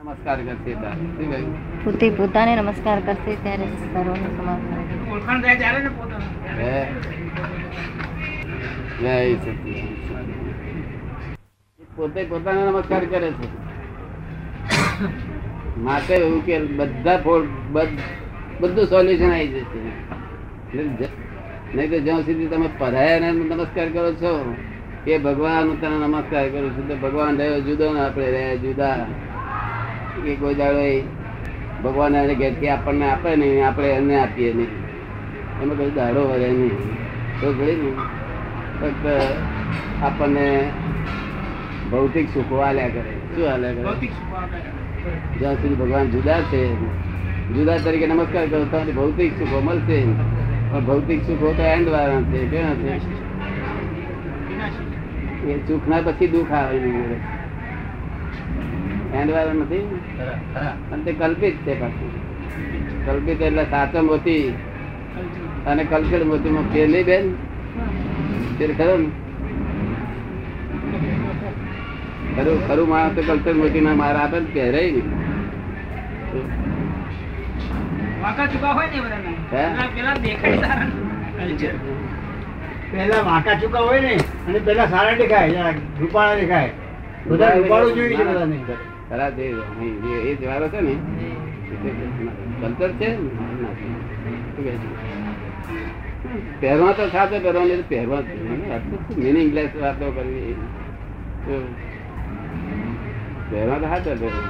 નમસ્કાર કરશે ત્યારે. શું કહ્યું? પોતે પોતાને નમસ્કાર કરશે ત્યારે સર્વનો સમાવેશ ઓળખાણ થાય ત્યારે ને પોતાનું હે? જય સચિદાનંદ. પોતે પોતાને નમસ્કાર કરે છે માટે એવું કે બધા બધું સોલ્યુશન આવી જશે નહીં તો જ્યાં સુધી તમે પધાયા નમસ્કાર કરો છો કે ભગવાન હું તને નમસ્કાર કરું છું તો ભગવાન રહ્યો જુદો ને આપણે રહ્યા જુદા કે કોઈ દાડો ભગવાન એને ઘેરથી આપણને આપે નહીં આપણે એને આપીએ નહીં. એમાં કઈ દાડો વળે નહીં. તો ભાઈ ને ફક્ત આપણને ભૌતિક સુખો આલ્યા કરે. શું આલ્યા કરે? જ્યાં સુધી ભગવાન જુદા છે જુદા તરીકે નમસ્કાર કરો તો ભૌતિક સુખો મળશે પણ ભૌતિક સુખો તો એન્ડ વાળા છે કેવા છે? એ સુખ ના પછી દુઃખ આવે નહીં એન્ડ વાળા નથી અને તે કલ્પિત છે પાછું. કલ્પિત એટલે સાચો મોતી અને કલ્પિત મોતીમાં ફેર નહીં બેન. ફેર ખરો ને? ખરું ખરું માણસ તો કલ્પિત મોતી ના મારા આપે ને પહેરાય નહીં? પેલા- વાંકા ચૂકા હોય ને અને પેલા સારા દેખાય રૂપાળા દેખાય. બધા રૂપાળું જોઈએ છે બધાને. ખરા તે જે એ જવારો છે ને કલ્ચર છે? પહેરવા તો સાથે પહેરવા નહીં તો પહેરવા મિનિંગલેસ વાતો કરવી તો પહેરવા તો સાથે પહેરવા.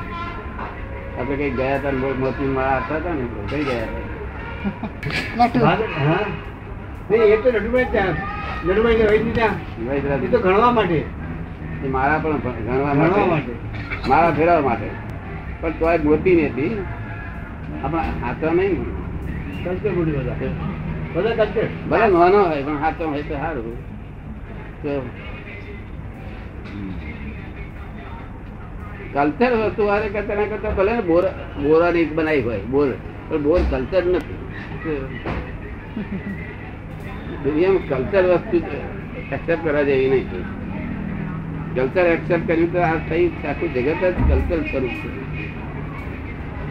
આપણે કઈ ગયા હતા મોટ મોતી માળા આપતા હતા ને કઈ ગયા હતા? નટુ. હા? નહીં એ તો નટુભાઈ ત્યાં. નટુભાઈ ત્યાં એ તો ગણવા માટે. મારા પણ ગણવા માટે. માટે ફેરવા માટે. પણ તોય મોતી નથી. આપણા હાથો નહીં ને. કલ્ચર બોડી બધા. કલ્ચર ભલે નાનો હોય પણ હાથો હોય તો સારું. તો કલ્ચર વસ્તુ વારે કરતા ના કરતા ભલે ને બોર બોરાની બનાવી હોય બોર. પણ બોર કલ્ચર નથી. દુનિયામાં કલ્ચર વસ્તુ એક્સેપ્ટ કરવા જેવી નહીં કલ્ચર એક્સેપ્ટ કર્યું તો આ થઈ આખું જગત જ કલ્ચર સ્વરૂપ છે.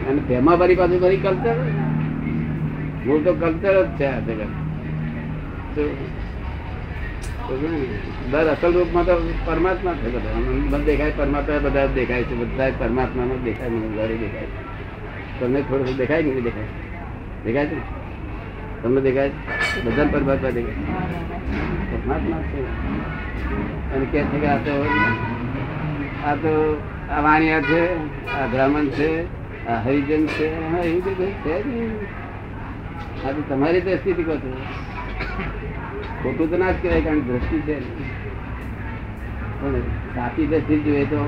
અને ભેમા ભરી પાછું ભરી કલ્ચર? મૂળ તો કલ્ચર જ છે આ જગત. તો દર અસલ રૂપમાં તો પરમાત્મા છે બધા. મને દેખાય, પરમાત્મા બધા જ દેખાય છે. બધા જ પરમાત્માનો જ દેખાય, મને ઘરે દેખાય છે. તમને થોડું દેખાય કે નહીં દેખાય? દેખાય છે ને? તમને દેખાય છે? બધા પરમાત્મા દેખાય પરમાત્મા છે. અને કે છે કે આ તો આ તો આ વાણિયા છે આ બ્રાહ્મણ છે આ હરિજન છે હા એવું કઈ છે આ તો તમારી દ્રષ્ટિથી કહો છો. ખોટું તો ના જ કહેવાય કારણ કે દ્રષ્ટિ છે પણ સાચી દ્રષ્ટિ જોઈએ તો.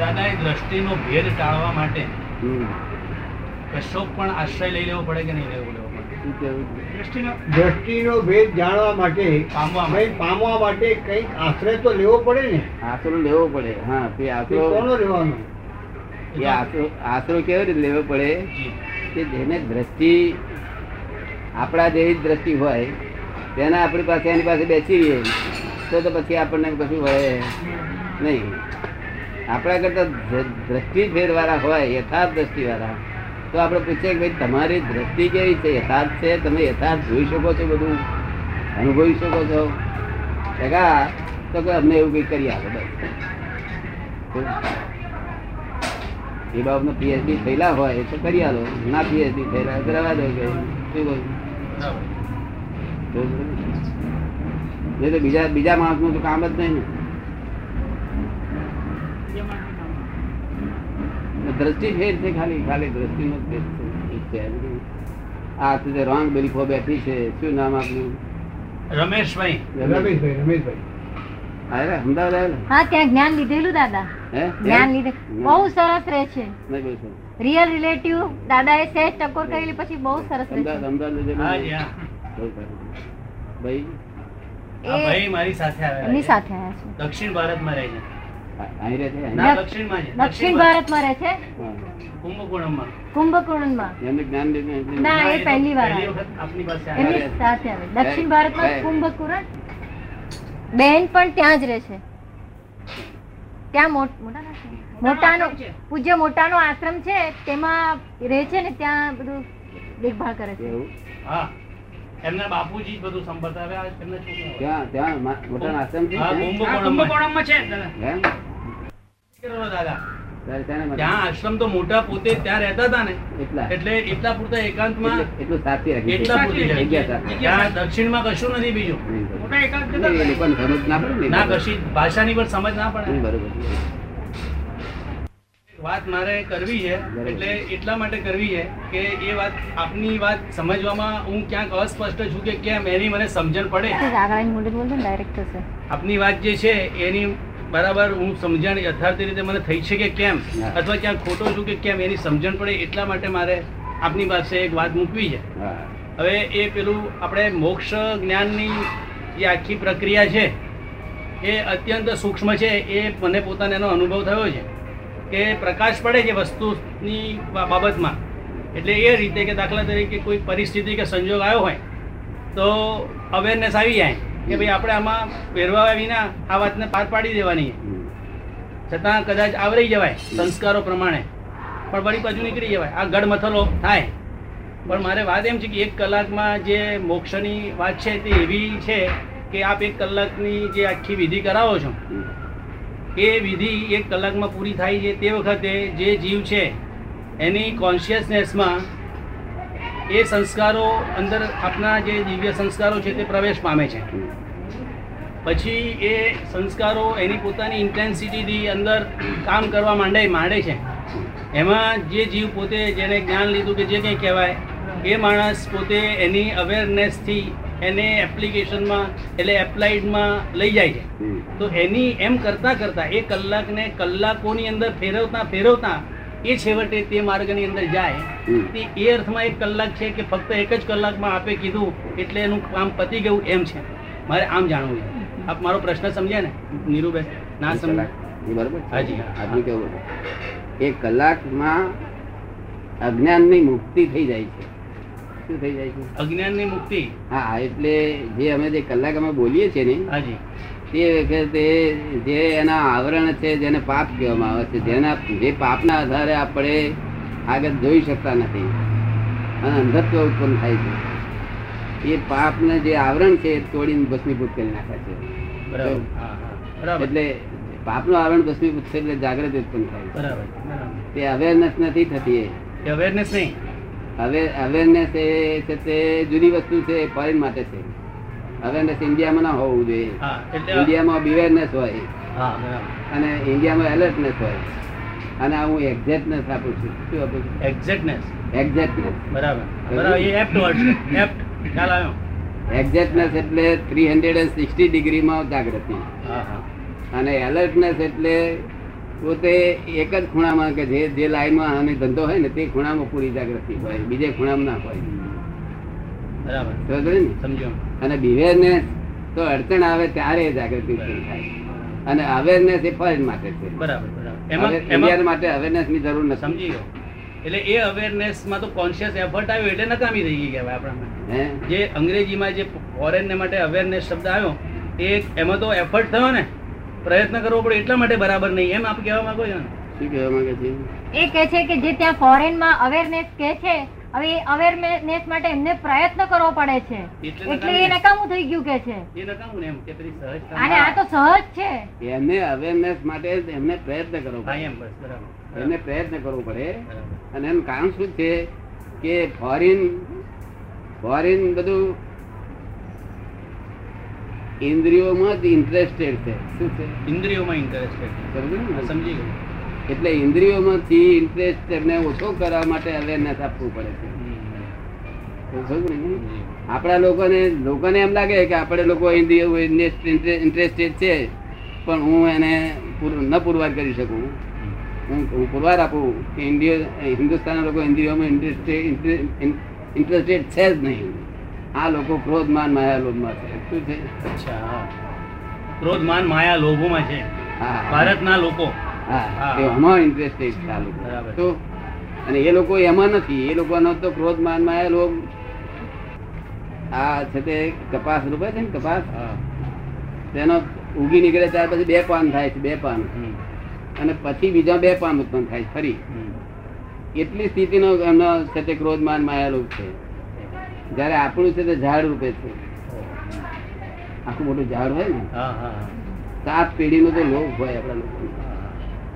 દાદા એ દ્રષ્ટિનો ભેદ ટાળવા માટે હમ, કશો પણ આશ્રય લઈ લેવો પડે કે નહીં લેવો લેવો? દ્રષ્ટિનો દ્રષ્ટિનો ભેદ જાણવા માટે પામવા માટે. કંઈક પામવા માટે કંઈક આશ્રય તો લેવો પડે ને. આશરો લેવો પડે હા તે તે આશરો કોનો લેવાનો? એ આશરો આશરો કેવી રીતે લેવો પડે? કે જેને દ્રષ્ટિ આપણા જેવી જ દ્રષ્ટિ હોય તેને આપણી પાસે એની પાસે બેસી રહીએ તો તો પછી આપણને કશું વળે નહીં. આપણા કરતા દ્રષ્ટિ ફેરવાળા હોય યથાર્થ દ્રષ્ટિ વાળા તો આપણે પૂછીએ કે ભાઈ, તમારી દ્રષ્ટિ કેવી છે? યથાર્થ છે? તમે યથાર્થ જોઈ શકો છો બધું? અનુભવી શકો છો? ટકા તો કે અમને એવું કંઈક કરી આપો, બસ. એ બાબતનો પીએચડી થયેલા હોય તો કરી આલો. ના પીએચડી થયેલા રહેવા દો કે શું કહ્યું. બીજા બીજા માણસનું તો કામ જ નહીં. ને. દ્રષ્ટિ ફેર છે ખાલી ખાલી ફેર છે. એ. આ તે રોંગ બિલીફો બેઠી છે શું નામ આપનું? રમેશભાઈ. રમેશભાઈ રમેશભાઈ. હા ત્યાં જ્ઞાન લીધેલું દાદા. જ્ઞાન લીધે બહુ સરસ રહે છે. રિયલ રિલેટિવ દાદાએ સહેજ ટકોર કરેલી પછી બહુ સરસ રહે છે. ભાઈ? એ મારી સાથે આવ્યા છે. દક્ષિણ ભારતમાં રહે છે ભારતમાં રહે છે? દક્ષિણ કુંભકોણમાં? એમને જ્ઞાન ના, એ એ પહેલી વાર પહેલી આવે. વખત આપની પાસે એમની સાથે આવે. દક્ષિણ હે, ભારતમાં હે. કુંભકુરણ? બેન પણ ત્યાં જ રહે છે. ત્યાં મોટ- મોટા ના મોટાનો આશ્રમ છે. પૂજ્ય મોટાનો આશ્રમ છે. તેમાં રહે છે ને ત્યાં બધું દેખભાળ કરે છે. એવું? હા. એમના બાપુજી બધું સંભાળતા આવે. આ એમના ત્યાં ત્યાં મા- મોટા આશ્રમ છે કુંભકોણમ છે દાદા હે? કરેલો દાદા ત્યારે ત્યાં આશ્રમ તો મોટા પોતે ત્યાં રહેતા હતા ને. એટલે. એટલા પૂરતા એકાંતમાં એટલું સાચી રાખી એટલા પૂરતી જગ્યા જગ્યા સાથે. ત્યાં દક્ષિણમાં કશું નથી બીજું. મોટા એકાંત નહીં, જતા એ લોકોને સમજ ના પડે ના કશી ભાષાની પણ સમજ ના પડે. બરોબર. વાત મારે કરવી છે એટલે એટલા માટે કરવી છે કે એ વાત આપની વાત સમજવામાં હું ક્યાંક અસ્પષ્ટ છું કે કેમ એની મને સમજણ પડે. આગળ આપની વાત જે છે એની બરાબર હું સમજણ યથાર્થ રીતે મને થઈ છે કે કેમ? અથવા ક્યાં ખોટો છું કે કેમ એની સમજણ પડે એટલા માટે મારે આપની પાસે એક વાત મૂકવી છે. હવે એ પેલું આપણે મોક્ષ જ્ઞાનની જે આખી પ્રક્રિયા છે એ અત્યંત સૂક્ષ્મ છે એ મને પોતાને એનો અનુભવ થયો છે કે પ્રકાશ પડે છે વસ્તુની બાબતમાં. એટલે એ રીતે કે દાખલા તરીકે કોઈ પરિસ્થિતિ કે સંજોગ આવ્યો હોય તો અવેરનેસ આવી જાય. કે ભાઈ આપણે આમાં પહેરવા વિના આ વાતને પાર પાડી દેવાની. છતાં કદાચ આવરી જવાય સંસ્કારો પ્રમાણે. પણ વળી પાછું નીકળી જવાય. આ ગઢમથલો થાય. પણ મારે વાત એમ છે કે એક કલાકમાં જે મોક્ષની વાત છે તે એવી છે કે આપ એક કલાકની જે આખી વિધિ કરાવો છો, એ વિધિ એક કલાકમાં પૂરી થાય છે તે વખતે જે જીવ છે, એની કોન્શિયસનેસમાં એ સંસ્કારો અંદર આપના જે દિવ્ય સંસ્કારો છે તે પ્રવેશ પામે છે. પછી એ સંસ્કારો એની પોતાની ઇન્ટેન્સિટીથી અંદર કામ કરવા માંડે માંડે છે. એમાં જે જીવ પોતે જેને જ્ઞાન લીધું કે જે કંઈ કહેવાય એ માણસ પોતે એની અવેરનેસથી એને એપ્લિકેશનમાં એટલે એપ્લાઇડમાં લઈ જાય છે. તો એની એમ કરતાં કરતાં એ કલાકને કલાકોની અંદર ફેરવતા ફેરવતા એ છેવટે તે માર્ગની અંદર જાય. તે એ અર્થમાં એક કલાક છે કે ફક્ત એક જ કલાકમાં આપે કીધું એટલે એનું કામ પતી ગયું એમ છે. મારે આમ જાણવું છે. આપ મારો પ્રશ્ન સમજ્યા ને નીરુબેન ના સમજાય? બરાબર? હાજી, આપનું કેવું એ કલાકમાં અજ્ઞાનની મુક્તિ થઈ જાય છે. શું થઈ જાય છે? અજ્ઞાનની મુક્તિ? હા એટલે જે અમે જે કલાક અમે બોલીએ છીએ ને હાજી તે વખતે જે એના આવરણ છે જેને પાપ કહેવામાં આવે છે જેના જે પાપના આધારે આપણે આગળ જોઈ શકતા નથી અને અંધત્વ ઉત્પન્ન થાય છે. એ પાપને જે આવરણ છે એ તોડીને ભસ્મીભૂત કરી નાખે છે. એટલે પાપનું આવરણ ભસ્મીભૂત છે એટલે જાગૃતિ ઉત્પન્ન થાય છે. તે અવેરનેસ નથી થતી એ. અવેરનેસ નહીં. હવે અવેરનેસ એ છે તે જુદી વસ્તુ છે ફોરેન માટે છે. અવેરનેસ ઇન્ડિયામાં ના હોવું જોઈએ. ઇન્ડિયામાં બિવેરનેસ હોય. અને ઇન્ડિયામાં એલર્ટનેસ હોય. અને હું એક્ઝેક્ટનેસ આપું છું. શું આપું છું? એક્ઝેક્ટનેસ એક્ઝેક્ટનેસ બરાબર. બરાબર એ એપ્ટ વર્ડ છે. એપ્ટ ખ્યાલ આવ્યો? એક્ઝેક્ટનેસ એટલે થ્રી હંડ્રેડ એન્ડ સિક્સટી ડિગ્રીમાં જાગૃતિ. હા હા. અને એલર્ટનેસ એટલે પોતે એક જ ખૂણામાં કે જે જે લાઈનમાં આની ધંધો હોય ને તે ખૂણામાં પૂરી જાગૃતિ હોય. બીજે ખૂણામાં ના હોય. બરાબર. સમજો ને? સમજ્યો. અને બિવેરનેસ તો અડચણ આવે ત્યારે જાગૃતિ ઉત્પન્ન થાય. અને અવેરનેસ એ ફરજ માટે છે. બરાબર માટે અવેરનેસની જરૂર નથી. સમજી ગયો. એટલે એ અવેરનેસમાં તો કોન્શિયસ એફર્ટ આવ્યો એટલે નકામી થઈ ગઈ કહેવાય આપણા હે? જે અંગ્રેજીમાં જે ફોરેન ને માટે અવેરનેસ શબ્દ આવ્યો એ એમાં તો એફર્ટ થયો ને. પ્રયત્ન કરવો પડે એટલા માટે બરાબર નહીં. એમ આપ કહેવા માંગો છો ને? શું કહેવા માંગે છે? એ કે છે કે જે ત્યાં ફોરેનમાં અવેરનેસ કે છે હવે અવેરનેસ માટે એમને પ્રયત્ન કરવો પડે છે. એટલે એ નકામું થઈ ગયું કે છે. એ નકામું એમ કે પેલી સહજ કામ. અને આ તો સહજ છે. એમને અવેરનેસ માટે એમને પ્રયત્ન કરવો પડે. એમ બસ બરાબર. એમને પ્રયત્ન કરવો પડે. અને એનું કારણ શું છે કે ફોરેન ફોરેન બધું ઇન્દ્રિયોમાં જ ઇન્ટરેસ્ટેડ છે. શું છે? ઇન્દ્રિયોમાં ઇન્ટરેસ્ટેડ સમજી ગયો. એટલે ઇન્દ્રિયોમાંથી ઇન્ટરેસ્ટ તેમને ઓછો કરવા માટે અવેરનેસ આપવું પડે છે. આપણા લોકોને લોકોને એમ લાગે કે આપણે લોકો ઇન્દ્રિયો ઇન્ટરેસ્ટેડ છે પણ હું એને ન પુરવાર કરી શકું. હું હું પુરવાર આપું કે ઇન્ડિયો હિન્દુસ્તાનના લોકો ઇન્દ્રિયોમાં ઇન્ટરેસ્ટેડ ઇન્ટરેસ્ટેડ છે જ નહીં. આ લોકો ક્રોધ માન માયા લોભમાં છે. શું છે? અચ્છા. ક્રોધ માન માયા લોભોમાં છે. હા. ભારતના લોકો. એમાં ઇન્ટરેસ્ટેડ બરાબર. તો અને એ લોકો એમાં નથી. એ લોકોનો તો ક્રોધ માન માયા લોભ આ છે તે કપાસ રૂપે છે ને કપાસ? તેનો ઉગી નીકળે ત્યાર પછી બે પાન થાય છે બે પાન. અને પછી બીજા બે પાન ઉત્પન્ન થાય છે ફરી. એટલી સ્થિતિનો એમનો છે તે ક્રોધ માન માયા રૂપ છે. જયારે આપણું છે તે ઝાડ રૂપે છે. આખું મોટું ઝાડ હોય ને. સાત પેઢીનો તો લોભ હોય આપણા લોકો.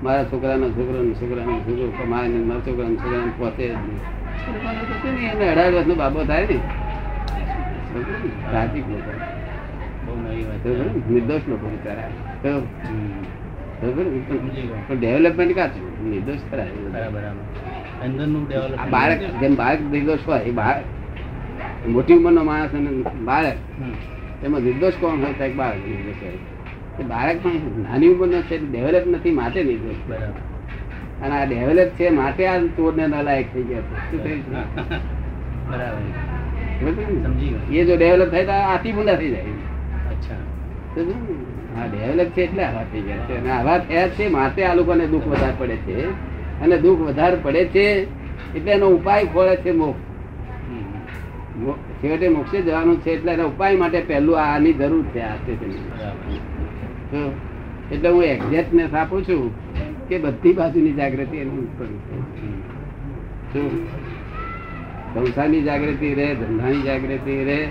મારા છોકરાનો છોકરાનો છોકરાનો છોકરો ને મારા છોકરાનો છોકરાને પહોંચે જ નહીં. એને અઢાર વર્ષનો બાબો થાય ને. સાચી લોકો બહુ નવી વાત નિર્દોષ લોકો બિચારા. પણ ડેવલપમેન્ટ નિર્દોષ ખરા બરાબર અંદરનું બાળક જેમ બાળક નિર્દોષ હોય એ બાળક મોટી ઉંમરનો માણસ અને બાળક એમાં નિર્દોષ કોણ હોય? તો એક બાળક નિર્દોષ હોય. એ બાળક પણ નાની ઉંમરનો છે ડેવલપ નથી માટે નહીં બરાબર. અને આ ડેવલપ છે માટે આ ચોરને નલાયક થઈ ગયા શું થયું બરાબર. બરોબર એ જો ડેવલપ થાય તો આથી બુંદા થઈ જાય. અચ્છા. હા ડેવલપ છે એટલે આવા થઈ ગયા છે. અને આવા થયા છે માટે આ લોકોને દુઃખ વધારે પડે છે. અને દુઃખ વધારે પડે છે એટલે એનો ઉપાય ખોળે છે મોક્ષ. છેવટે મોક્ષે જવાનું છે એટલે એના ઉપાય માટે પહેલું આની જરૂર છે આ સ્ટેશનની. તો એટલે હું એક્ઝેક્ટનેસ આપું છું કે બધી બાજુની જાગૃતિ એની ઉત્પન્ન છે. સંસારની જાગૃતિ રહે ધંધાની જાગૃતિ રહે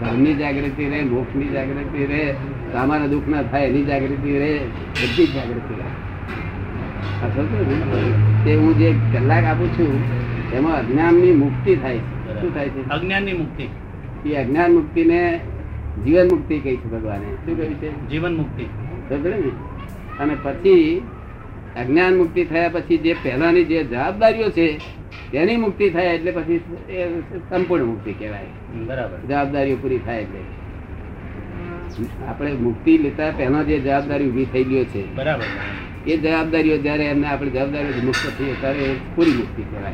ધર્મની જાગૃતિ રહે મોક્ષની જાગૃતિ રહે સામાન્ય દુઃખ ના થાય એની જાગૃતિ રહે બધી જાગૃતિ રહે? તે હું જે કલાક આપું છું એમાં અજ્ઞાનની મુક્તિ થાય. શું થાય છે? અજ્ઞાનની મુક્તિ. એ અજ્ઞાન મુક્તિને જીવન મુક્તિ કહી છે ભગવાને. શું કહ્યું છે? જીવન મુક્તિ. ને અને પછી અજ્ઞાન મુક્તિ થયા પછી જે પહેલાની જે જવાબદારીઓ છે તેની મુક્તિ થાય એટલે પછી સંપૂર્ણ મુક્તિ કહેવાય. બરાબર. જવાબદારીઓ પૂરી થાય એટલે. આપણે મુક્તિ લેતા પહેલા જે જવાબદારી ઊભી થઈ ગયો છે બરાબર. એ જવાબદારીઓ જ્યારે એમને આપણે જવાબદારીઓ મુક્ત થઈએ ત્યારે પૂરી મુક્તિ કહેવાય.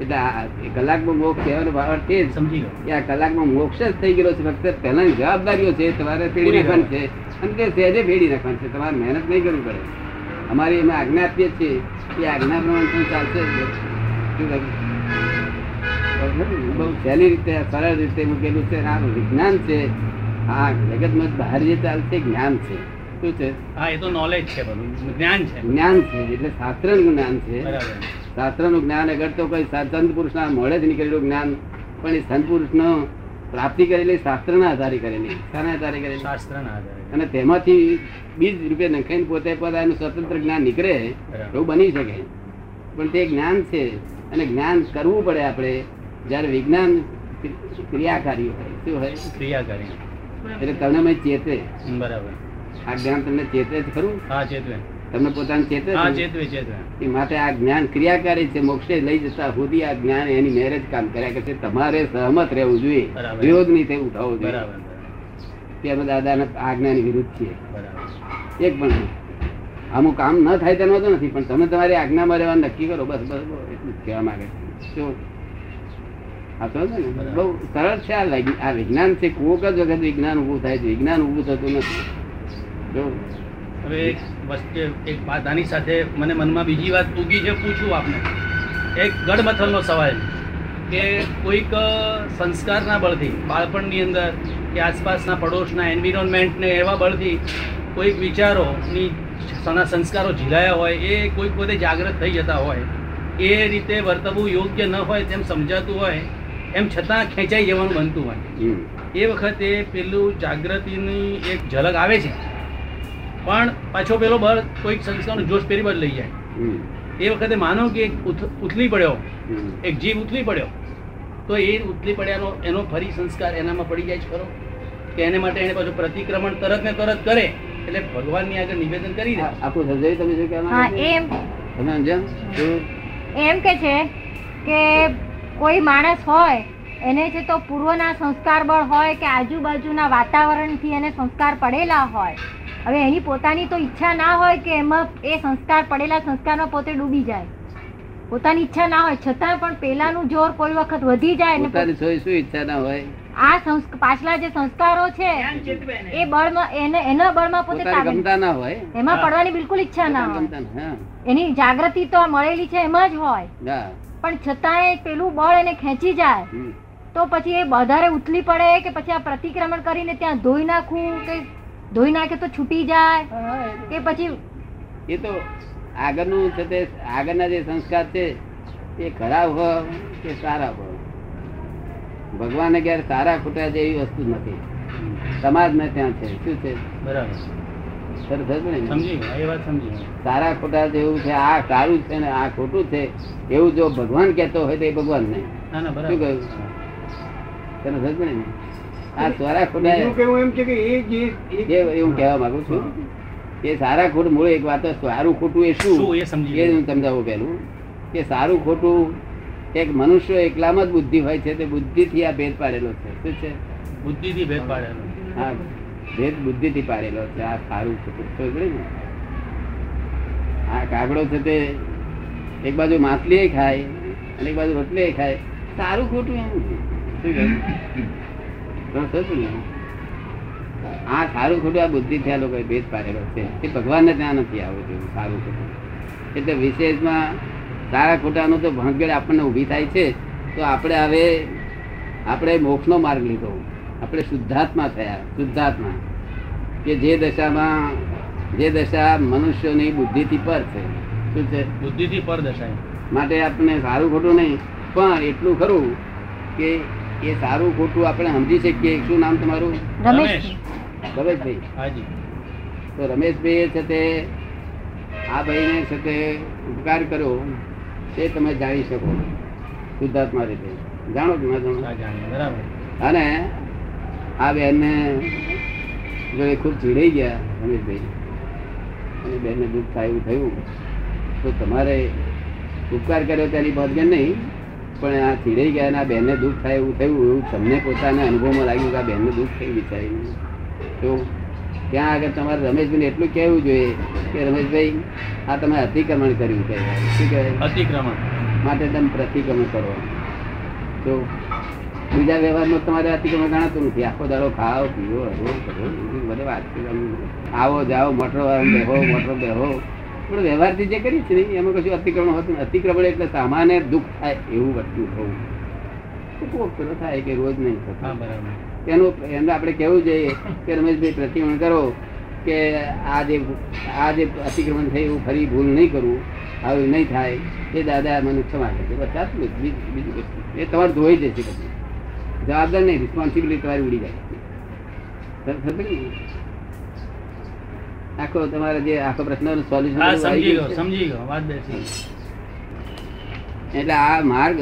એટલે કલાકમાં મોક્ષ કહેવાનો ભાવ તે સમજી ગયો. કે આ કલાકમાં મોક્ષ જ થઈ ગયો છે ફક્ત પહેલાની જવાબદારીઓ છે તમારે પેઢી નાખવાની છે. અને તે સહેજે ભેડી નાખવાનું છે. તમારે મહેનત નહીં કરવી પડે. અમારી એમાં આજ્ઞા આપીએ છીએ એ આજ્ઞા પ્રમાણે પણ ચાલશે? બહુ સહેલી રીતે સરળ રીતે મૂકેલું છે આ વિજ્ઞાન છે. આ જગતમાં બહાર જે ચાલશે જ્ઞાન છે. શું છે? હા એ તો નોલેજ છે બધું. જ્ઞાન છે. જ્ઞાન છે એટલે શાસ્ત્રનું જ્ઞાન છે. શાસ્ત્રનું જ્ઞાન અગર તો કોઈ સંત પુરુષના મોડે જ નીકળેલું જ્ઞાન પણ એ સંત પુરુષનો પ્રાપ્તિ કરેલી શાસ્ત્રના આધારે કરેલી. શાના આધારે કરેલી. શાસ્ત્રના આધારે અને તેમાંથી બીજ રૂપે નખાઈને પોતે પોતાનું સ્વતંત્ર જ્ઞાન નીકળે એવું બની શકે. પણ તે જ્ઞાન છે અને જ્ઞાન કરવું પડે આપણે જ્યારે વિજ્ઞાન ક્રિયાકારી હોય. શું હોય? ક્રિયાકારી એટલે તમને ચેતે બરાબર. આ જ્ઞાન તમને ચેતે ખરું? હા ચેતવે. તમને પોતાને? ચેતવે એ માટે આ જ્ઞાન ક્રિયાકારી છે મોક્ષે લઈ જતા સુધી આ જ્ઞાન એની મેરેજ કામ કર્યા કરશે. તમારે સહમત રહેવું જોઈએ. વિરોધ નહીં થવું થવો જોઈએ. તે અમે દાદાના આજ્ઞાની વિરુદ્ધ છીએ. એક પણ અમુક કામ ન થાય તેનો તો નથી પણ તમે તમારી આજ્ઞામાં રહેવાનું નક્કી કરો બસ બસ એટલું જ કહેવા માંગે છે. શું આ ને બહુ સરળ છે આ આ વિજ્ઞાન છે. કોક જ વખત વિજ્ઞાન ઊભું થાય છે. વિજ્ઞાન ઊભું થતું નથી. જો હવે એક વસ્તુ એક વાત આની સાથે મને મનમાં બીજી વાત ઉગી છે પૂછું આપને. એક ગડમથલનો સવાલ કે કોઈક સંસ્કારના બળથી બાળપણની અંદર કે આસપાસના પડોશના એન્વિરોન્મેન્ટને એવા બળથી કોઈક વિચારોની સના સંસ્કારો ઝીલાયા હોય એ કોઈક પોતે જાગૃત થઈ જતા હોય એ રીતે વર્તવું યોગ્ય ન હોય તેમ સમજાતું હોય એમ છતાં ખેંચાઈ જવાનું બનતું હોય. એ વખતે પેલું જાગૃતિની એક ઝલક આવે છે? પણ પાછો પેલો બળ કોઈક સંસ્થાનો જોશ પેરી બળ લઈ જાય. એ વખતે માનો કે ઉથલી પડ્યો. એક જીવ ઉથલી પડ્યો. તો એ ઉથલી પડ્યાનો એનો ફરી સંસ્કાર એનામાં પડી જાય છે ખરો? કે એને માટે એને પાછું પ્રતિક્રમણ તરત ને તરત કરે એટલે ભગવાનની આગળ નિવેદન કરી દે. આ- આખું સમજાયું તમે શું કહેવા? એમ. તમે અંજન એમ કે છે કે કોઈ માણસ હોય એને છે તો પૂર્વના સંસ્કાર બળ હોય કે આજુબાજુના વાતાવરણથી એને સંસ્કાર પડેલા હોય હવે એની પોતાની તો ઈચ્છા ના હોય કે એમાં એ સંસ્કાર પડેલા સંસ્કારમાં પોતે ડૂબી જાય. પોતાની ઈચ્છા ના હોય છતાં પણ પેલાનું જોર કોઈ વખત વધી જાય ને પોતાની સોય શું ઈચ્છા ના હોય? આ સંસ્ક- પાછલા જે સંસ્કારો છે. એ બળમાં એને એના બળમાં પોતે ગમતા ના હોય? એમાં પડવાની બિલકુલ ઈચ્છા ના હોય. એની જાગૃતિ તો મળેલી છે એમાં જ હોય. પણ છતાંય પેલું બળ એને ખેંચી જાય. તો પછી એ વધારે ઉથલી પડે કે પછી આ પ્રતિક્રમણ કરીને ત્યાં ધોઈ નાખવું કે ધોઈ નાખે તો છૂટી જાય. કે પછી એ તો આગળનું છે તે આગળના જે સંસ્કાર છે એ ખરાબ હોય કે સારા હોય? ભગવાને ઘેર સારા ખોટા જેવી વસ્તુ નથી. સમાજ ને ત્યાં છે. શું છે? બરાબર. સારા ખોટા જેવું છે આ સારું છે ને આ ખોટું છે એવું જો ભગવાન કહેતો હોય તો એ ભગવાન નહીં ના ના શું બરાબર. કહ્યું? તને સમજ ને? આ સારા ખોટા એમ છે કે એ જે એ કહેવા માંગુ છું કે સારા ખોટ મૂળ એક વાત સારું ખોટું એ શું? શું એ હું સમજાવું પેલું કે સારું ખોટું એક મનુષ્ય એકલામાં જ બુદ્ધિ હોય છે તે બુદ્ધિથી આ ભેદ પાડેલો છે. શું છે? બુદ્ધિથી ભેદ પાડેલો. હા ભેદ બુદ્ધિથી પાડેલો છે આ સારું ખોટું. ને આ કાગડો છે તે એક બાજુ માછલી ખાય અને એક બાજુ રોટલી ખાય. સારું ખોટું એમ. શું આ સારું ખોટું આ બુદ્ધિ થયા લોકો ભેદ પાડેલો છે. તે ભગવાનને ત્યાં નથી આવતું સારું ખોટું એટલે વિશેષમાં સારા ખોટાનું તો ભણગેડ આપણને ઊભી થાય છે. તો આપણે હવે આપણે મોક્ષનો માર્ગ લીધો. આપણે શુદ્ધાત્મા થયા શુદ્ધાત્મા. કે જે દશામાં જે દશા મનુષ્યની બુદ્ધિથી પર છે. શું છે? બુદ્ધિથી પર દશા માટે આપણે સારું ખોટું નહીં પણ એટલું ખરું કે એ સારું ખોટું આપણે સમજી શકીએ. શું નામ તમારું? રમેશ રમેશભાઈ. હાજી. તો રમેશભાઈ છે તે આ ભાઈને છે તે ઉપકાર કર્યો. તે તમે જાણી શકો શુદ્ધાત્મા રીતે. જાણો કે ના જાણો? બરાબર. અને આ બેનને જો એ ખૂબ ચીડાઈ ગયા રમેશભાઈ અને બેનને દુઃખ થાય એવું થયું તો તમારે ઉપકાર કર્યો તેની બાદગર નહીં. પણ આ ચીડાઈ ગયા અને આ બેનને દુઃખ થાય એવું થયું એવું તમને પોતાના અનુભવમાં લાગ્યું કે આ બેનને દુઃખ થયું વિચારીને તો ત્યાં આગળ તમારે રમેશભાઈને એટલું કહેવું જોઈએ કે રમેશભાઈ આ તમે અતિક્રમણ કર્યું છે. શું કહેવાય? અતિક્રમણ. માટે તમે પ્રતિક્રમણ કરો. તો બીજા વ્યવહારમાં તમારે અતિક્રમણ ગણાતું નથી. આખો દાડો ખાઓ પીવો હરો કરો બધી વાત આવો જાઓ મોટરો બેહો મોટરો બેહો. પણ વ્યવહારથી જે કરી છે ને એમાં કશું અતિક્રમણ હોતું અતિક્રમણ એટલે સામાન્ય દુઃખ થાય એવું વસ્તુ થવું કોક પેલો થાય કે રોજ નહીં થતું. બરાબર. એનું એમને આપણે કહેવું જોઈએ કે રમેશભાઈ પ્રતિક્રમણ કરો કે આ જે આ જે અતિક્રમણ થયું એવું ફરી ભૂલ નહીં કરવું આવું નહીં થાય એ દાદા મને ક્ષમા કરશે બસ આટલું બીજું બીજું કશું એ તમારે ધોઈ જશે કશું જવાબદાર નહીં રિસ્પોન્સિબિલિટી તમારી ઉડી જાય? આખો તમારે જે આખો પ્રશ્ન સોલ્યુશન સમજી ગયો સમજી ગયો વાત બેસી એટલે આ માર્ગ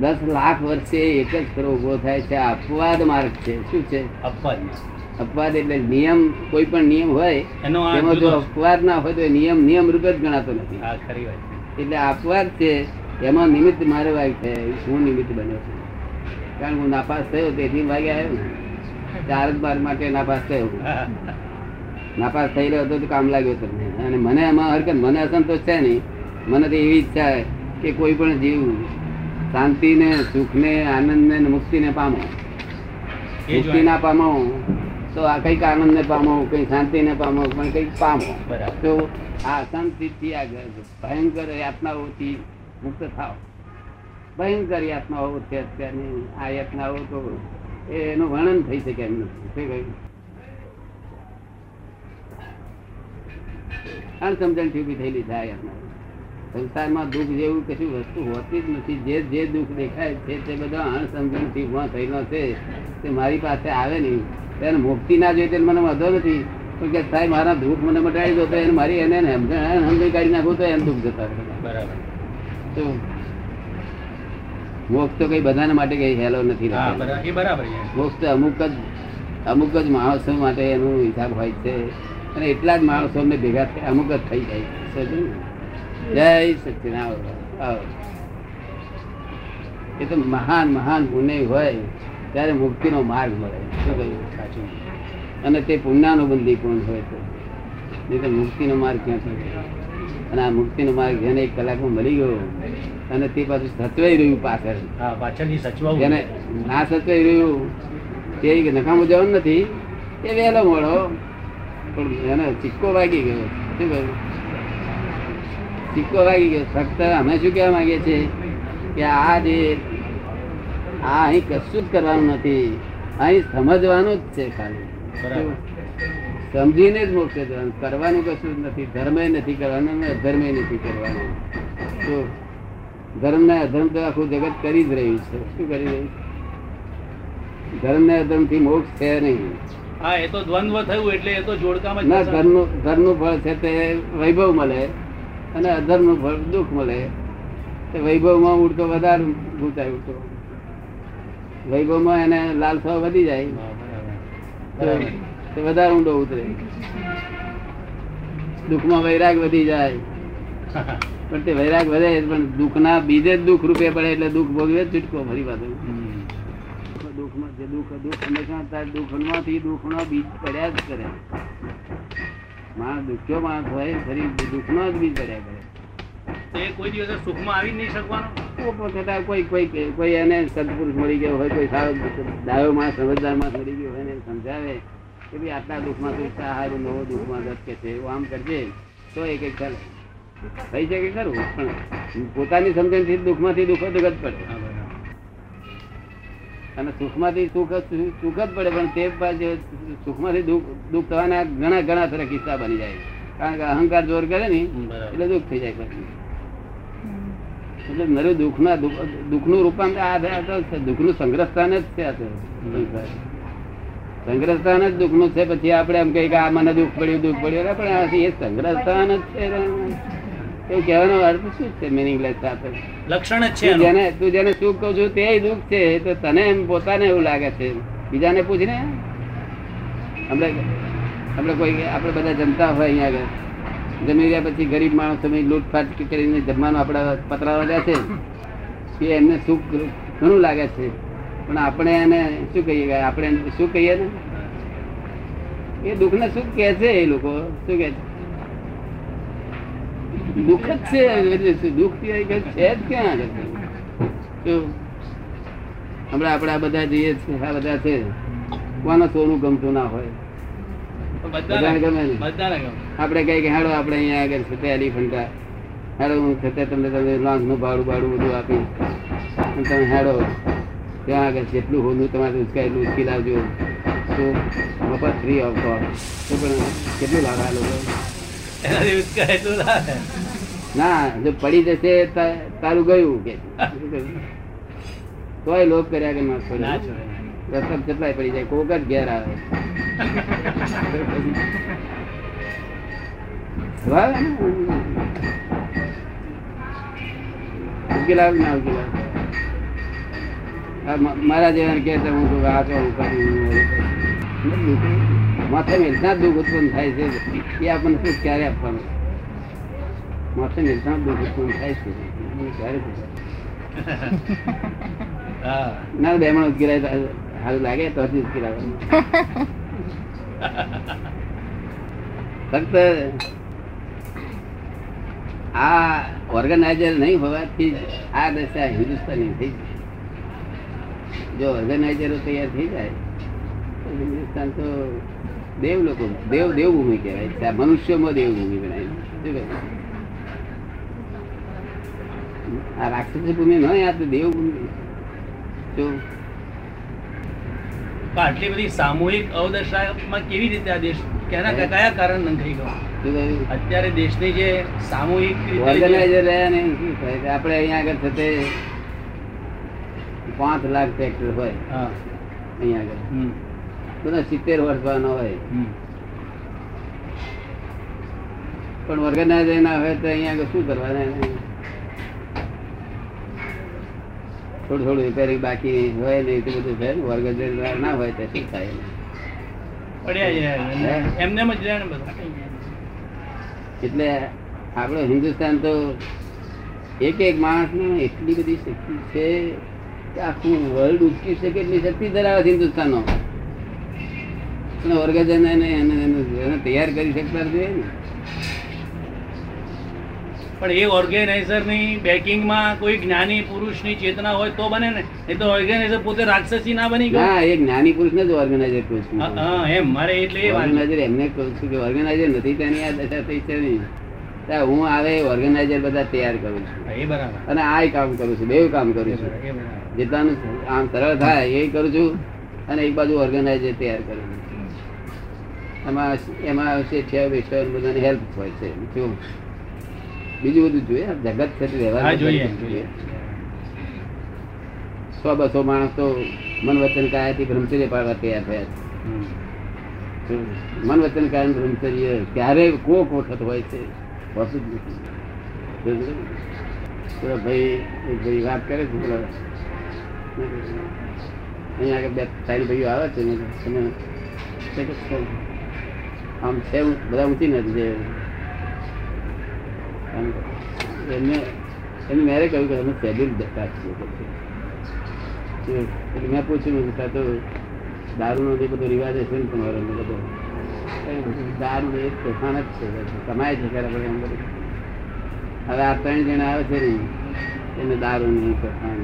દસ લાખ વર્ષે એક જ ખરો ઊભો થાય છે અપવાદ માર્ગ છે. શું છે? અપવાદ અપવાદ એટલે નિયમ કોઈ પણ નિયમ હોય એનો જો અપવાદ ના હોય તો નિયમ નિયમ રૂપે જ ગણાતો નથી. એટલે અપવાદ છે એમાં નિમિત્ત મારે વાગ છે હું નિમિત્ત બન્યો છું. કારણ કે હું નાપાસ થયો તેથી વાગે આવ્યો ને. ચાર જ બાર માટે નાપાસ થયો. નાપાસ થઈ રહ્યો હતો તો કામ લાગ્યો તમને અને મને એમાં હરકત મને અસંતોષ છે નહીં. મને તો એવી ઈચ્છા છે કે કોઈ પણ જીવ શાંતિને સુખને આનંદને અને મુક્તિને પામો. મુક્તિ ના પામો તો આ કંઈક આનંદને પામો કઈ શાંતિને પામો પણ કંઈક પામો. તો આ અશાંતિથી આ ભયંકર યાતનાઓથી મુક્ત થાવ ભયંકર યાતનાઓ છે અત્યારની. આ યાતનાઓ તો એનું વર્ણન થઈ શકે એમ નથી. શું કહ્યું? અણસમજણથી ઊભી થયેલી થાય સંસારમાં દુઃખ જેવું કશું વસ્તુ હોતી જ નથી. જે જે દુઃખ દેખાય છે તે બધા અણસમજણથી ઊભા થયેલો છે. તે મારી પાસે આવે નહીં. તેને મુક્તિ ના જોઈએ તેને મને વધો નથી. પણ કે સાહેબ મારા દુઃખ મને મટાડી દો તો એને મારી એને સમજણ કાઢી નાખું તો એમ દુઃખ જતા બરાબર. તો મોક્ષ તો કઈ બધાને માટે કઈ હેલો નથી મોક્ષ તો અમુક જ અમુક જ માણસો માટે એનું હિસાબ હોય છે. અને એટલા જ માણસો અમને ભેગા થયા અમુક જ થઈ જાય. જય સચિન આવો. આવો એ તો મહાન મહાન પુણ્ય હોય ત્યારે મુક્તિનો માર્ગ મળે. શું કહ્યું? અને તે પુણ્યાનુબંધી કોણ હોય તો. નહીં તો મુક્તિનો માર્ગ ક્યાં મળે? અને આ મુક્તિનો માર્ગ જેને એક કલાકમાં મળી ગયો. અને તે પાછું સચવાઈ રહ્યું પાછળ. પાછળથી સચવાવું. જેને ના સચવાઈ રહ્યું તે નકામું જવાનું નથી. એ વહેલો મોડો પણ એને ચિક્કો વાગી ગયો. શું કહ્યું? ચિક્કો વાગી ગયો. ફક્ત અમે શું કહેવા માંગીએ છીએ? કે આ જે આ અહીં કશું જ કરવાનું નથી. અહીં સમજવાનું જ છે ખાલી. સમજીને જ મોક્ષ જવાનું. કરવાનું કશું જ નથી. ધર્મે નથી કરવાનું અધર્મે નથી કરવાનું. તો ધર્મ ને અધર્મ તો આખું જગત કરી જ રહ્યું છે. શું કરી રહ્યું ધર્મ ને અધર્મથી મોક્ષ છે નહીં. હા એ તો દ્વંદ્વ થયું એટલે એ તો જોડકામાં ના ધર્મનું ધર્મનું ફળ છે તે વૈભવ મળે અને અધર્મનું ફળ દુઃખ મળે. તે વૈભવમાં ઉડતો વધારે ભૂતાય ઉડતો. વૈભવમાં એને લાલસા વધી જાય. તો વધારે ઊંડો ઉતરે. દુઃખમાં વૈરાગ વધી જાય. પણ તે વૈરાગ વધે પણ દુઃખના બીજે દુઃખ રૂપે પડે એટલે દુઃખ ભોગવે છૂટકો ફરી પાછું. દુઃખમાં જે દુઃખ દુઃખ હંમેશા તાર દુઃખમાંથી દુઃખનો બીજ પડ્યા જ કરે. માણસ દુખ્યો માણસ હોય ફરી દુઃખનો જ બીજ પડ્યા કરે. એ કોઈ દિવસે સુખમાં આવી નહીં શકવાનો? કોઈ કોઈ કોઈ કોઈ એને સદપુરુષ મળી ગયો હોય કોઈ સારો ડાયો માણસ સમજદાર માણસ મળી ગયો હોય એને સમજાવે કે ભાઈ આટલા દુઃખમાં તું સારું નવો દુઃખમાં માં કે છે એવું આમ કરજે તો એક એક ચાલે. થઈ શકે ખરું પણ પોતાની સમજણથી દુઃખમાંથી દુઃખ જ ગત પડે. અને સુખમાંથી સુખ જ- સુખ જ પડે પણ તે સુખમાંથી દુઃખ દુઃખ થવાના ઘણા ઘણા તરફ કિસ્સા બની જાય કારણ કે અહંકાર જોર કરે ને એટલે દુઃખ થઈ જાય પછી. એટલે નરું દુઃખના દુઃખ- દુઃખનું રૂપાંતર આ છે. દુઃખનું સંગ્રહસ્થાન જ છે આ. સંગ્રહસ્થાન જ દુઃખનું છે. પછી આપણે એમ કહીએ કે આ મને દુઃખ પડ્યું દુઃખ પડ્યું પણ આ એ સંગ્રહસ્થાન જ છે. એવું કહેવાનો અર્થ શું છે? મિનિંગલેસ આપણે લક્ષણ જ છે જેને તું જેને સુખ કહું છું તે દુઃખ છે તો તને એમ પોતાને એવું લાગે છે. બીજાને પૂછને. આપણે આપણે કોઈ આપણે બધા જમતા હોય અહીંયા આગળ. જમી રહ્યા પછી ગરીબ માણસો લૂંટફાટ કરીને જમવાનું આપણા પતરા લે છે. એ એમને સુખ ઘણું લાગે છે. પણ આપણે એને શું કહીએ આપણે શું કહીએ ને? એ દુઃખને સુખ કહે છે એ લોકો. શું કહે છે? દુઃખ જ છે દુઃખ છે જ ક્યાં આગળ? હમણાં આપડે આ બધા જઈએ છે આ બધા છે. કોને સોનું ગમતું ના હોય? બધાને ગમે ને? આપણે કઈ કે હેડો આપણે અહીંયા આગળ છે તે એલિફન્ટા. હેડો હું છતાં તમને તમને લોન્ચનું ભાડું ભાડું બધું આપીશ. તમે હેડો ત્યાં આગળ જેટલું હોનું તમારે ઉચકાયેલું ઉચકી લાવજો. તો મફત ફ્રી ઓફ કોસ્ટ તો પણ કેટલું લાવે આ લોકો? ના જો પડી જશે તારું ગયું કે તોય લોક કર્યા કે ના છોડે. રસ્તા કેટલાય પડી જાય કોક જ ઘેર આવે વાહ. ઉકેલ આવે કે ના ઉકેલ આવે? આ મ- મારા જેવાને કહે છે હું તો આ તો હું કરું, માથે મેં દુઃખ ઉત્પન્ન થાય છે એ આપણને શું ક્યારે આપવાનું માથે મેલતા દુઃખ ઉત્પન્ન થાય છે એ ક્યારે થશે? હા. ના બે મણ ઉચકેલાય સારું લાગે તો હજી ઉચકેલાવે ફક્ત આ ઓર્ગેનાઇઝર નહીં હોવાથી આ દશા હિન્દુસ્તાની થઈ. જો ઓર્ગેનાઇઝરો તૈયાર થઈ જાય તો હિન્દુસ્તાન તો દેવ લોકો દેવ દેવભૂમિ કહેવાય મનુષ્યમાં દેવભૂમિ બનાવી શું? આ રાક્ષસી ભૂમિ ન આ તો દેવભૂમિ શું પણ આટલી બધી સામૂહિક અવદશામાં કેવી રીતે આ દેશ કેના કયા કારણ નંખાઈ ગયો? અત્યારે દેશની જે સામૂહિક ઓર્ગેનાઇઝર રહ્યા નહીં આપણે અહીંયા આગળ થતે પાંચ લાખ ટ્રેક્ટર હોય. હા. અહીંયા આગળ. બધા સિત્તેર વર્ષવાનો હોય. પણ ઓર્ગેનાઇઝર ના હોય તો અહીંયા આગળ શું કરવાના એને? થોડું થોડું રિપેરિંગ બાકી હોય ને એટલું બધું છે વર્ગ ના હોય તો શું થાય ને એટલે આપણો હિન્દુસ્તાન તો એક એક માણસ એટલી બધી શક્તિ છે કે આખું વર્લ્ડ ઉચકી શકે એટલી શક્તિ ધરાવે છે હિન્દુસ્તાનનો અને વર્ગજન એને તૈયાર કરી શકતા જોઈએ ને. પણ એ ઓર્ગેનાઇઝરની બેકિંગમાં કોઈ જ્ઞાની પુરુષની ચેતના હોય તો બને ને. એ તો ઓર્ગેનાઇઝર પોતે રાક્ષસી ના બની ગયો. એ જ્ઞાની પુરુષને જ ઓર્ગેનાઇઝર કહું છું. હા, એમ. મારે એટલે ઓર્ગેનાઇઝર એમને કહું છું કે ઓર્ગેનાઇઝર નથી તેની આ દશા થઈ છે હું આવે ઓર્ગેનાઇઝર બધા તૈયાર કરું છું. એ બરાબર. અને આ કામ કરું છું બે કામ કરું છું. જેટલાનું આમ સરળ થાય એ કરું છું અને એક બાજુ ઓર્ગેનાઇઝર તૈયાર કરું છું. એમાં એમાં છે બધાની હેલ્પ હોય છે જો. બીજું બધું જોઈએ. જગત છે વ્યવહાર સો બસો માણસ તો મન વચન કાયાથી બ્રહ્મચર્ય પાડવા તૈયાર થયા છે. મન વચન કાયમ બ્રહ્મચર્ય ક્યારે કોક વખત હોય છે હોતું જ નથી. ભાઈ એક ભાઈ વાત કરે છે પેલા અહીંયા આગળ બે ત્રણ ભાઈઓ આવે છે ને તમે આમ છે બધા ઊંચી નથી જે એમને એમને મેરે કહ્યું કે અમે શેડ્યુલ કે એટલે મેં પૂછ્યું આ તો દારૂનો જે બધો રિવાજ હશે ને તમારો બધો દારૂ એ તોફાન જ છે કમાય છે ખરા એમ બધું. હવે આ ત્રણ જણા આવે છે ને, એને દારૂ નહીં તોફાન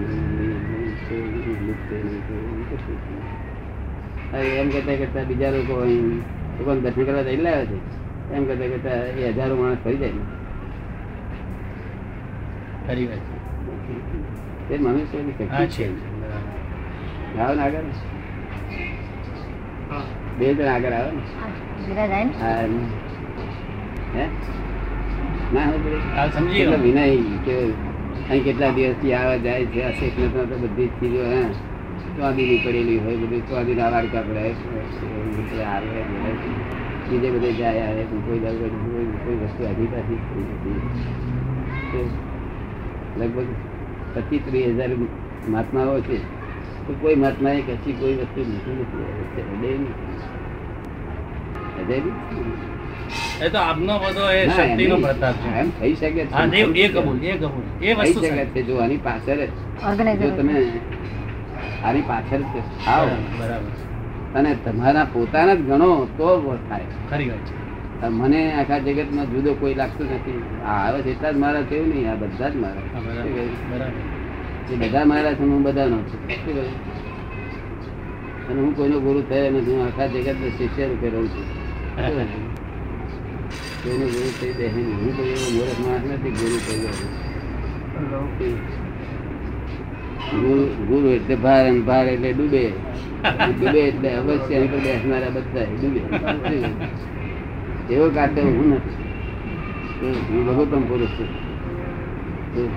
એમ કરતા કરતા બીજા લોકો અહીં દર્શન કરવા જઈ લાવે છે. એમ કરતા કરતા એ હજારો માણસ ફરી જાય ને ખરી વાત. તે મનુષ્યની શક્તિ છે. છે. આવો ને આગળ. બે જણ આગળ આવે ને. જાય હા હે? ના હું સમજી વિનય કે અહીં કેટલા દિવસથી આવે જાય છે આ શેખને તો બધી જ ચીજો હે. ચોંદીની પડેલી હોય બધી ચોંદીના વાડકા પડે આવે બીજે બધે જાય આવે કોઈ કોઈ કોઈ વસ્તુ આધી પાછી થઈ નથી તો લગભગ પચીસ ત્રીસ હજાર મહાત્માઓ છે. તો કોઈ મહાત્માએ કશી કોઈ વસ્તુ લીધી નથી. નથી. હૃદય નથી. એ તો આપનો બધો એ શક્તિનો પ્રતાપ છે. એમ થઈ શકે છે. હા એ કબૂલ એ કબૂલ. એ થઈ શકે છે. જો આની પાછળ જો. તમે આની પાછળ આવો. બરાબર, અને તમારા પોતાના જ ગણો તો થાય. ખરી વાત છે. મને આખા જગતમાં જુદો કોઈ લાગતું નથી. આ આવે છે એટલા જ મારા થયું નહીં આ બધા જ મારા. એ બધા મારા છે હું બધાનો છું. અને હું કોઈનો ગુરુ થયો નથી હું આખા જગત શિષ્ય રૂપે રહું છું. કોઈનો ગુરુ થઈ દે હું કોઈ એવો મોરખ માણસ નથી ગુરુ થઈ ગયો ગુરુ ગુરુ એટલે ભાર અને ભાર એટલે ડૂબે. ડૂબે એટલે અવશ્ય પર બેસનારા બધા ડૂબે. એવો કાઢતો હું નથી. હું લઘુત્તમ પુરુષ છું.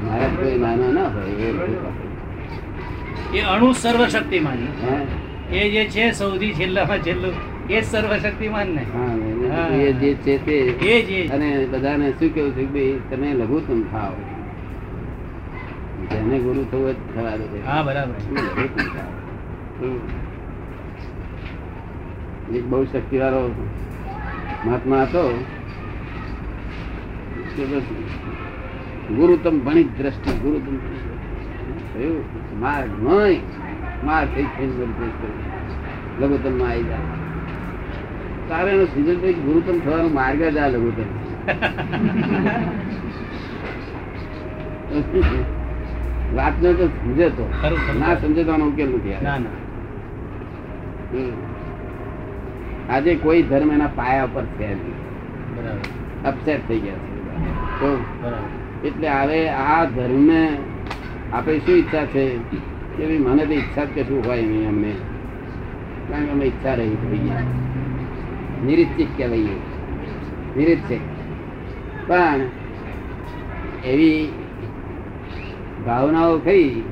મારા કોઈ નાનો ના હોય એ અણુ સર્વશક્તિમાન? એ જે છે સૌથી છેલ્લામાં છેલ્લું એ સર્વશક્તિમાન ને. એ જે છે તે. એ જ અને બધાને શું કેવું છે કે ભાઈ તમે લઘુત્તમ થાવ જેને ગુરુ થવું જ થવા દો હા બરાબર. લઘુત્તમ થાવ. એક બહુ શક્તિવાળો મહાત્મા હતો ગુરુતમ ભણી દ્રષ્ટિ ગુરુતમ માર્ગ નહીં માર્ગ થઈ થઈ ગુરુતમમાં આવી જાય તારે એનો સિઝન તો ગુરુતમ થવાનો માર્ગ જ આ લઘુત્તમ. વાતનો તો સમજે તો. ના સમજે તો ઉકેલ નથી ના ના. આજે કોઈ ધર્મ એના પાયા પર છે અપસેટ થઈ ગયા છે તો એટલે હવે આ ધર્મને આપણે શું ઈચ્છા છે? કે મને તો ઈચ્છા જ કશું હોય નહીં અમને કારણ કે અમે ઈચ્છા રહી થઈ ગયા. નિરીક્ષિત કહેવાય નિરીક્ષિત. પણ એવી ભાવનાઓ થઈ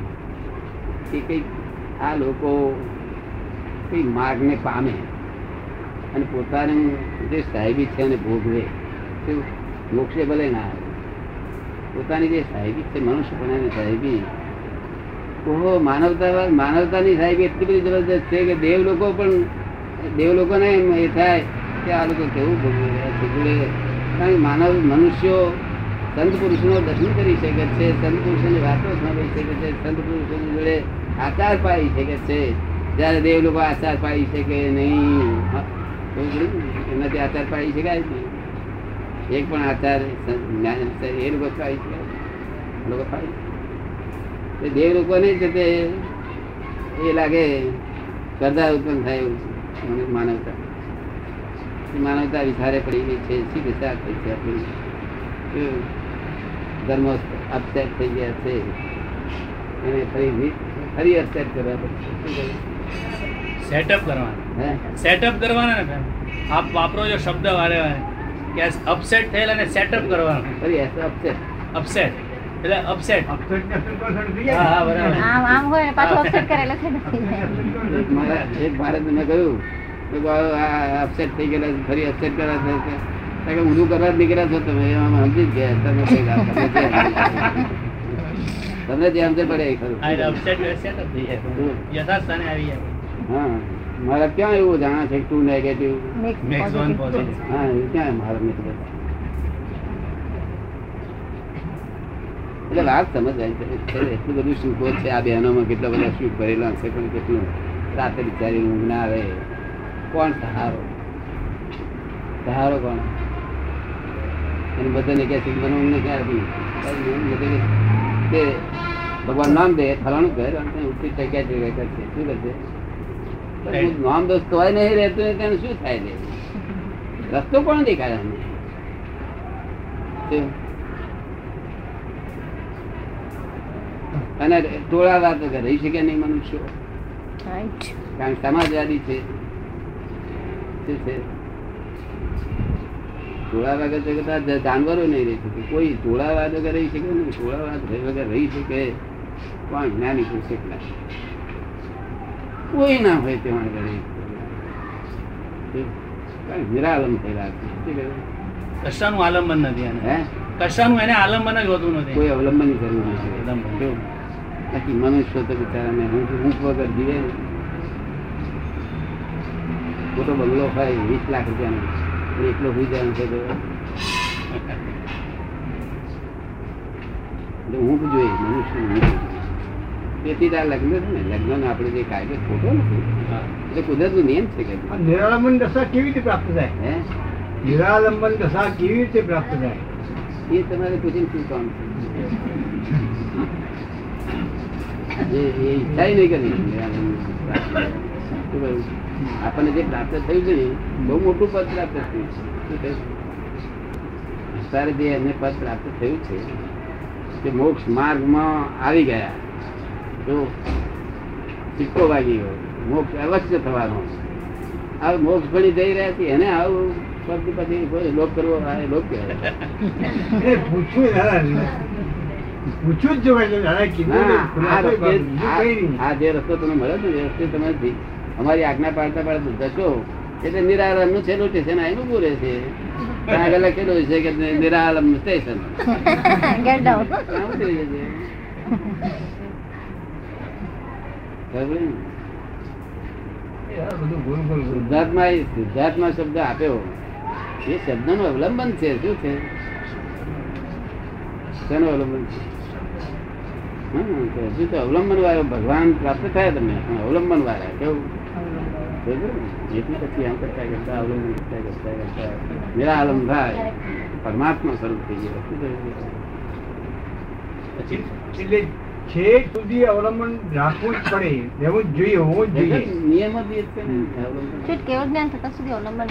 કે કંઈક આ લોકો કંઈક માર્ગને પામે. અને પોતાનું જે સાહેબી છે એને ભોગવે મોક્ષે ભલે ના આવે પોતાની જે સાહેબી છે મનુષ્યપણાની સાહેબી, ઓહો, માનવતા માનવતાની સાહેબી એટલી બધી જબરદસ્ત છે કે દેવ લોકો પણ, દેવ લોકોને એ થાય કે આ લોકો કેવું ભોગવી જોડે કારણ કે માનવ મનુષ્યો સંત પુરુષનો દર્શન કરી શકે છે, સંત પુરુષોની વાતો સાંભળી શકે છે, સંત પુરુષોની જોડે આચાર પાડી શકે છે જ્યારે દેવ લોકો આચાર પાડી શકે નહીં? એનાથી આચાર પાડી શકાય છે એક પણ આચાર એ લોકો પાડી શકાય લોકો પાડી દેવ લોકોને જ તે એ લાગે શ્રદ્ધા ઉત્પન્ન થાય એવું છે. માનવતા. માનવતા વિચારે પડી ગઈ છે, શી દિશા થઈ છે આપણી? ધર્મ અપસેટ થઈ ગયા છે. એને ફરી ફરી અપસેટ કરવા પડશે. સેટઅપ કરવાના. સેટઅપ કરવાના ને આપ વાપરો છો શબ્દ વારે વારે. કે અપસેટ થયેલા અને સેટઅપ કરવાનું. ફરી અપસેટ અપસેટ એટલે અપસેટ હા હા બરાબર. આમ આમ હોય ને પાછું અપસેટ કરેલો છે એક ભારત મેં કહ્યું. તો કહો, આ અપસેટ થઈ ગયેલા છે, ફરી અપસેટ કરવા છે. કે કારણ કે ઊંધું કરવા જ નીકળ્યા છો તમે. એમાં સમજી જ ગયા. તમે કઈ જે તમને જે સમજે પડે ખરું. અપસેટ સેટઅપ યથાર્થ સ્થાને આવી જાય. હા. મારા ક્યાં એવું જાણે છે ટુ નેગેટિવ. હા ક્યાં મારા મિત્ર? એટલે વાત સમજવાની છે. એટલું બધું સુખો છે આ બહેનોમાં કેટલા બધા સુખ ભરેલા હશે પણ કેટલું રાતે બિચારી ઊંઘ ના આવે. કોણ સહારો? સહારો કોણ? અને બધાને કહે છે કે મને ઊંઘ નથી આવતી. તે ભગવાન નામ દે ફલાણું ઘર અને ઉઠી ટક્યા છે. શું કરશે? નામ દોષ તોય નહીં રહેતું તેને શું થાય છે? રસ્તો કોણ દેખાય અને ટોળા વાત રહી શકે નહીં મનુષ્યો. કારણ સમાજવાદી છે. શું છે? ટોળા વગર તો કદાચ જાનવરો નહીં રહી શકે. કોઈ ટોળા વાત વગર રહી શકે નહીં ટોળા વાત વગર રહી શકે. પણ જ્ઞાની પુરુષ એકલા. કોઈ ના હોય તે કે નિરાલંબ થયેલા? કશાનું આલંબન નથી હે? કશાનું એને આલંબન જ હોતું નથી. કોઈ અવલંબન કરવું નથી. બાકી મનુષ્ય તો બિચારાને હું હું વગર જીવે મોટો બંગલો હોય વીસ લાખ રૂપિયાનો. એટલો હોઈ જાય છે તો એટલે ઊંઘ જોઈએ મનુષ્ય ઊંઘ. તેથી તો આ લગ્ન છે ને લગ્નનો આપણે જે કાયદો ખોટો નથી. હા. એટલે કુદરતનો નિયમ છે કે આ નિરાલંબન દશા કેવી રીતે પ્રાપ્ત થાય? હે? નિરાલંબન દશા કેવી રીતે પ્રાપ્ત થાય? એ તમારે પૂછીને શું કામ છે? એ એ ઈચ્છા નહીં કરી શું કહ્યું? આપણને જે પ્રાપ્ત થયું છે ને બહુ મોટું પદ પ્રાપ્ત થયું છે. શું થયું? અત્યારે જે એમને પદ પ્રાપ્ત થયું છે. તે મોક્ષ માર્ગમાં આવી ગયા. જો સિક્કો વાગી ગયો. મોક્ષ અવશ્ય થવાનો આ મોક્ષ ભણી જઈ રહ્યા છે એને આવું પછી પછી કોઈ લોક કરવો આ લોક કહેવાય. એ પૂછ્યું દાદા પૂછ્યું જ છે આ જે રસ્તો તમે મળ્યો ને એ રસ્તે તમે અમારી આજ્ઞા પાડતા પાડતા જશો. એટલે નિરાલમનું છેલ્લું સ્ટેશન આવીને ઉભું રહેશે. આગળ લખેલું છે કે નિરાલમ સ્ટેશન શુદ્ધાત્મા શબ્દ આપ્યો. એ શબ્દનું અવલંબન છે, શું છે? શેનું અવલંબન છે? હજુ તો અવલંબન વાળો ભગવાન પ્રાપ્ત થયા તમે પણ અવલંબન વાળા કેવું જેટલી? પછી આમ અવલંબન કરતા કરતા પરમાત્મા સ્વરૂપ થઈ ગયો. પછી છેક સુધી અવલંબન રાખવું જ પડે રહેવું જ જોઈએ હોવું જ જોઈએ. નિયમ જ એ જ છે ને, અવલંબન. છે કેવળ જ્ઞાન થતા સુધી અવલંબન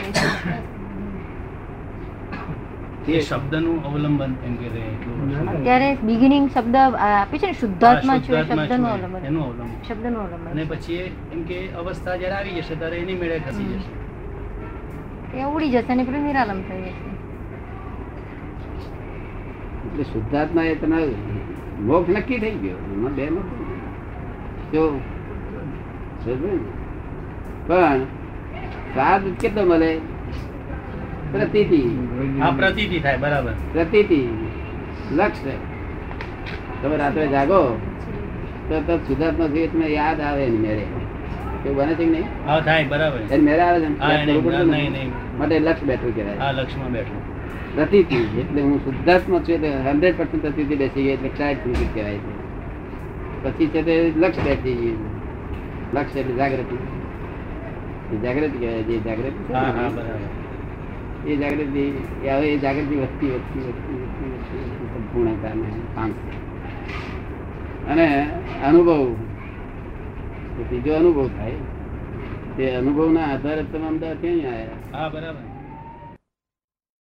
એ શબ્દનું અવલંબન એમ કે અત્યારે બિગિનિંગ શબ્દ આપે છે ને શુદ્ધાત્મા છું શબ્દનું અવલંબન. એનું અવલંબન. શબ્દનું અને પછી એમ કે અવસ્થા જયારે આવી જશે ત્યારે એની મેળે ખસી જશે. એ ઉડી જશે ને પેલું નિરાલમ થઈ જશે. એટલે શુદ્ધાત્મા એ તમે મોક્ષ નક્કી થઈ ગયો. એમાં બે જો પણ સ્વાદ કેટલો મળે? પ્રતીતિ. પ્રતીતિ થાય બરાબર. પ્રતીતિ. લક્ષ્ય તમે રાત્રે જાગો તો તો સુધાર્થમાં થી તમને યાદ આવે એની મેળે. એવું બને છે કે નહીં? હા થાય બરાબર. એની મેરે આવે છે ને? ને? માટે લક્ષ બેઠું કહેવાય. હા લક્ષમાં બેઠું. પ્રતીતિ એટલે હું શુદ્ધાત્મા છું એટલે હંડ્રેડ પર્સન્ટ પ્રતિથી બેસી ગઈ એટલે ક્ષાય સ્મૃતિ કહેવાય છે. પછી છે તે લક્ષ બેસી ગયું લક્ષ એટલે જાગૃતિ. જાગૃતિ કહેવાય જે જાગૃતિ હા હા બરાબર. એ જાગૃતિ હવે એ જાગૃતિ વધતી વધતી વધતી વધતી વધતી સંપૂર્ણતા સંપૂર્ણતાને પામશે. અને અનુભવ ત્રીજો અનુભવ થાય. તે અનુભવના આધારે તમે અમદાવાદ ક્યાં આવ્યા? હા બરાબર.